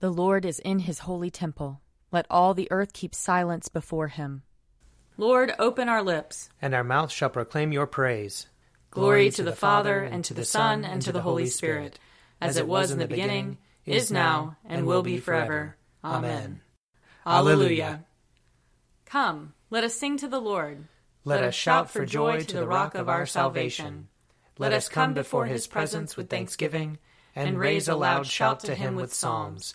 The Lord is in his holy temple. Let all the earth keep silence before him. Lord, open our lips, and our mouth shall proclaim your praise. Glory to the Father, and to the Son, and to the Holy Spirit, as it was in the beginning, is now, and will be forever. Amen. Alleluia. Come, let us sing to the Lord. Let us shout for joy to the rock of our salvation. Let us come before his presence with thanksgiving, and raise a loud shout to him with psalms.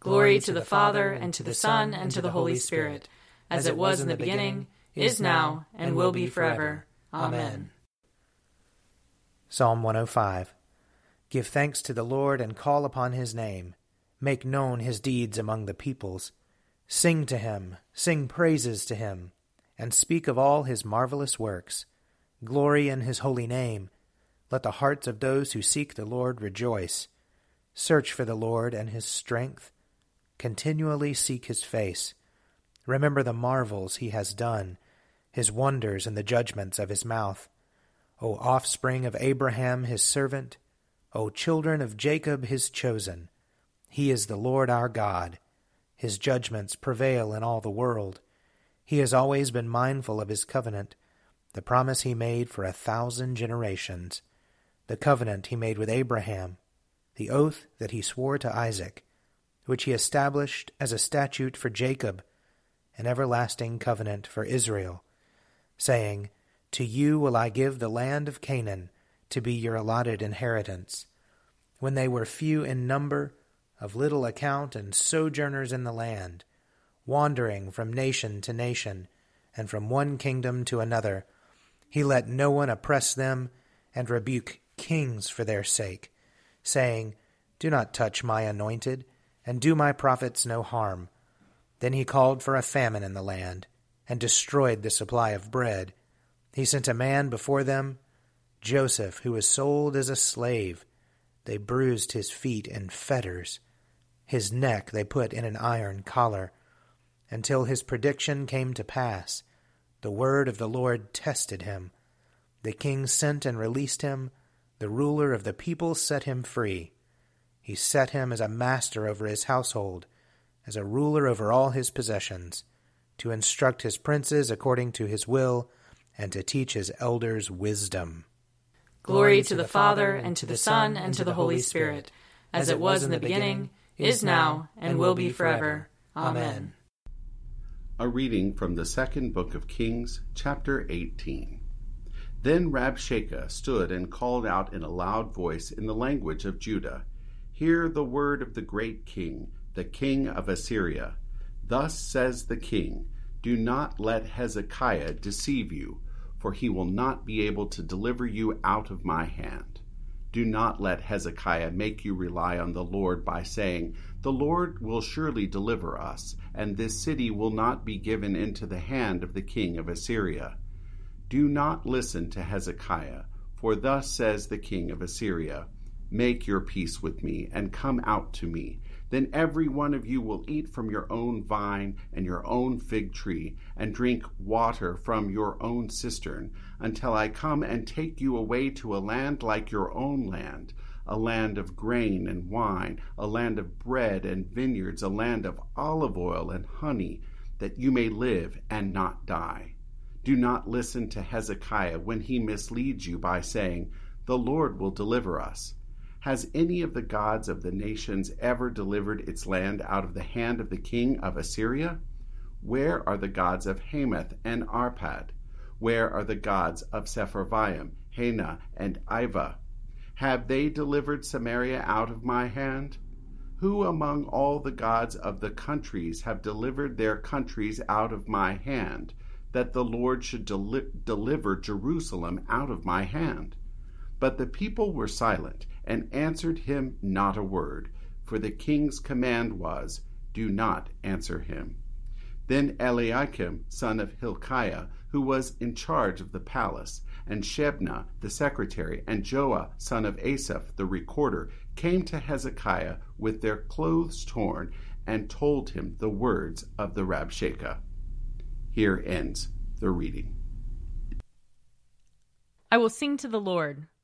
Glory to the Father, and to the Son, and to the Holy Spirit, as it was in the beginning, is now, and will be forever. Amen. Psalm 105 Give thanks to the Lord and call upon his name. Make known his deeds among the peoples. Sing to him, sing praises to him, and speak of all his marvelous works. Glory in his holy name. Let the hearts of those who seek the Lord rejoice. Search for the Lord and his strength continually seek his face. Remember the marvels he has done, his wonders and the judgments of his mouth. O offspring of Abraham his servant, O children of Jacob his chosen. He is the Lord our God. His judgments prevail in all the world. He has always been mindful of his covenant, the promise he made for a thousand generations, the covenant he made with Abraham, the oath that he swore to Isaac which he established as a statute for Jacob, an everlasting covenant for Israel, saying, To you will I give the land of Canaan to be your allotted inheritance. When they were few in number, of little account, and sojourners in the land, wandering from nation to nation, and from one kingdom to another, he let no one oppress them, and rebuke kings for their sake, saying, Do not touch my anointed and do my prophets no harm. Then he called for a famine in the land, and destroyed the supply of bread. He sent a man before them, Joseph, who was sold as a slave. They bruised his feet in fetters. His neck they put in an iron collar, until his prediction came to pass. The word of the Lord tested him. The king sent and released him. The ruler of the people set him free. He set him as a master over his household, as a ruler over all his possessions, to instruct his princes according to his will, and to teach his elders wisdom. Glory to the Father, and to the Son, and to the Holy Spirit, as it was in the beginning, is now, and will be forever. Amen. A reading from the second book of Kings, chapter 18. Then Rabshakeh stood and called out in a loud voice in the language of Judah Hear the word of the great king, the king of Assyria. Thus says the king Do not let Hezekiah deceive you, for he will not be able to deliver you out of my hand. Do not let Hezekiah make you rely on the Lord by saying, The Lord will surely deliver us, and this city will not be given into the hand of the king of Assyria. Do not listen to Hezekiah, for thus says the king of Assyria Make your peace with me, and come out to me. Then every one of you will eat from your own vine and your own fig tree, and drink water from your own cistern, until I come and take you away to a land like your own land, a land of grain and wine, a land of bread and vineyards, a land of olive oil and honey, that you may live and not die. Do not listen to Hezekiah when he misleads you by saying, The Lord will deliver us. Has any of the gods of the nations ever delivered its land out of the hand of the king of Assyria? Where are the gods of Hamath and Arpad? Where are the gods of Sepharvaim, Hena, and Ivvah? Have they delivered Samaria out of my hand? Who among all the gods of the countries have delivered their countries out of my hand, that the Lord should deli- deliver Jerusalem out of my hand? But the people were silent and answered him not a word, for the king's command was, do not answer him. Then Eliakim, son of Hilkiah, who was in charge of the palace, and Shebna, the secretary, and Joah, son of Asaph, the recorder, came to Hezekiah with their clothes torn and told him the words of the Rabshakeh. Here ends the reading. I will sing to the Lord,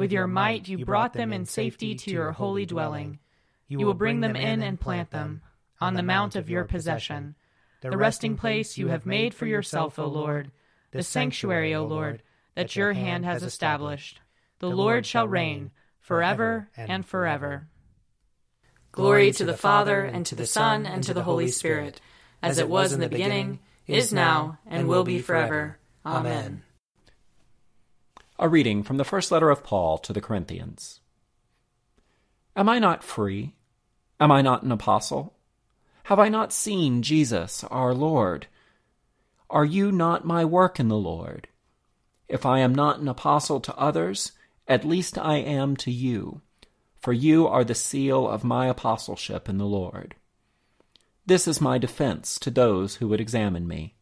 With your might, you brought them in safety to your holy dwelling. You will bring them in and plant them on the mount of your possession, the resting place you have made for yourself, O Lord, the sanctuary, O Lord, that your hand has established. The Lord shall reign forever and forever. Glory to the Father, and to the Son, and to the Holy Spirit, as it was in the beginning, is now, and will be forever. Amen. A reading from the first letter of Paul to the Corinthians. Am I not free? Am I not an apostle? Have I not seen Jesus, our Lord? Are you not my work in the Lord? If I am not an apostle to others, at least I am to you, for you are the seal of my apostleship in the Lord. This is my defense to those who would examine me.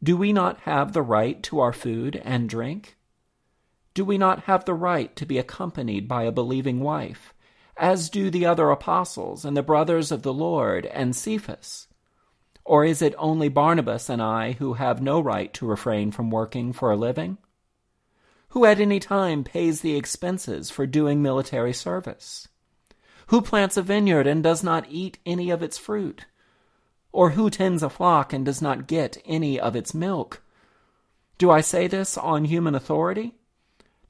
Do we not have the right to our food and drink? Do we not have the right to be accompanied by a believing wife, as do the other apostles and the brothers of the Lord and Cephas? Or is it only Barnabas and I who have no right to refrain from working for a living? Who at any time pays the expenses for doing military service? Who plants a vineyard and does not eat any of its fruit? Or who tends a flock and does not get any of its milk? Do I say this on human authority?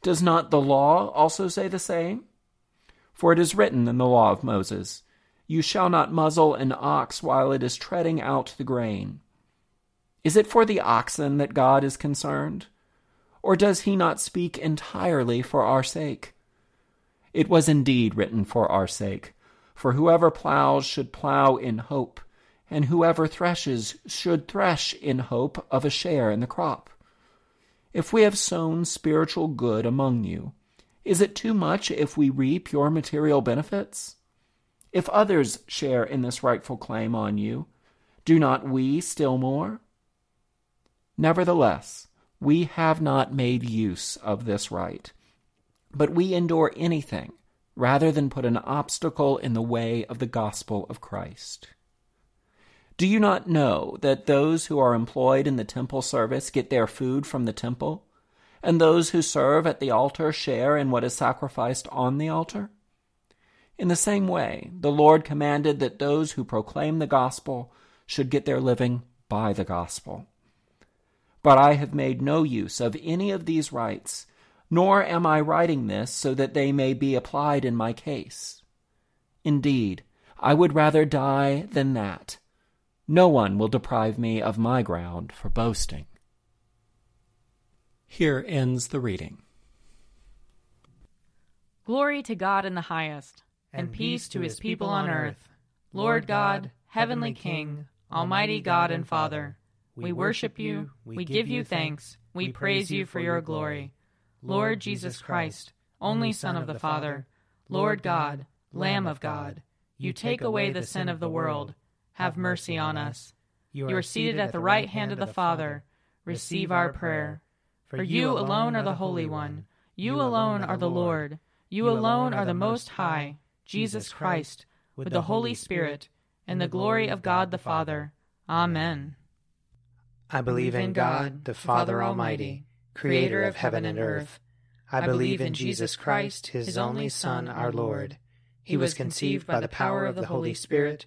Does not the law also say the same? For it is written in the law of Moses, You shall not muzzle an ox while it is treading out the grain. Is it for the oxen that God is concerned? Or does he not speak entirely for our sake? It was indeed written for our sake, for whoever plows should plow in hope and whoever threshes should thresh in hope of a share in the crop. If we have sown spiritual good among you, is it too much if we reap your material benefits? If others share in this rightful claim on you, do not we still more? Nevertheless, we have not made use of this right, but we endure anything rather than put an obstacle in the way of the gospel of Christ. Do you not know that those who are employed in the temple service get their food from the temple, and those who serve at the altar share in what is sacrificed on the altar? In the same way, the Lord commanded that those who proclaim the gospel should get their living by the gospel. But I have made no use of any of these rights, nor am I writing this so that they may be applied in my case. Indeed, I would rather die than that. No one will deprive me of my ground for boasting. Here ends the reading. Glory to God in the highest, and, and peace to his people on earth. Lord God, heavenly King, almighty God and Father, we worship you, we give you thanks, we praise you for your glory. Lord Jesus Christ, only Son of the Father, Lord God, Lamb of God, you take away the sin of the world have mercy on us. You are seated at the right hand of the Father. Receive our prayer. For you alone are the Holy One. You alone are the Lord. You alone are the Most High, Jesus Christ, with the Holy Spirit, and the glory of God the Father. Amen. I believe in God, the Father Almighty, creator of heaven and earth. I believe in Jesus Christ, his only Son, our Lord. He was conceived by the power of the Holy Spirit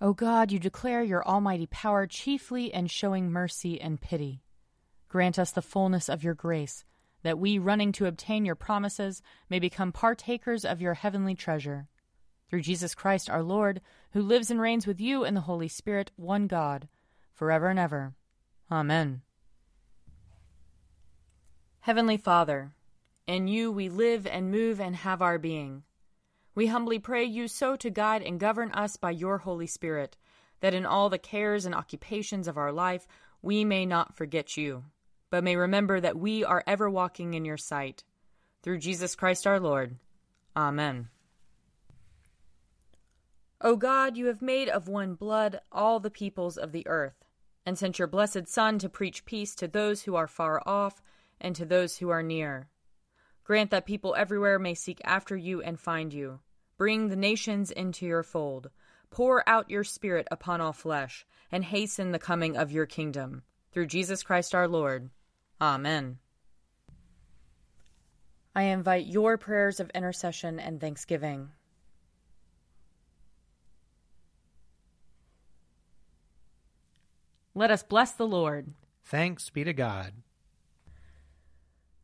O God, you declare your almighty power chiefly in showing mercy and pity. Grant us the fullness of your grace, that we, running to obtain your promises, may become partakers of your heavenly treasure. Through Jesus Christ our Lord, who lives and reigns with you in the Holy Spirit, one God, forever and ever. Amen. Heavenly Father, in you we live and move and have our being. We humbly pray you so to guide and govern us by your Holy Spirit, that in all the cares and occupations of our life we may not forget you, but may remember that we are ever walking in your sight. Through Jesus Christ our Lord. Amen. O God, you have made of one blood all the peoples of the earth, and sent your blessed Son to preach peace to those who are far off and to those who are near. Grant that people everywhere may seek after you and find you. Bring the nations into your fold. Pour out your Spirit upon all flesh, and hasten the coming of your kingdom. Through Jesus Christ our Lord. Amen. I invite your prayers of intercession and thanksgiving. Let us bless the Lord. Thanks be to God.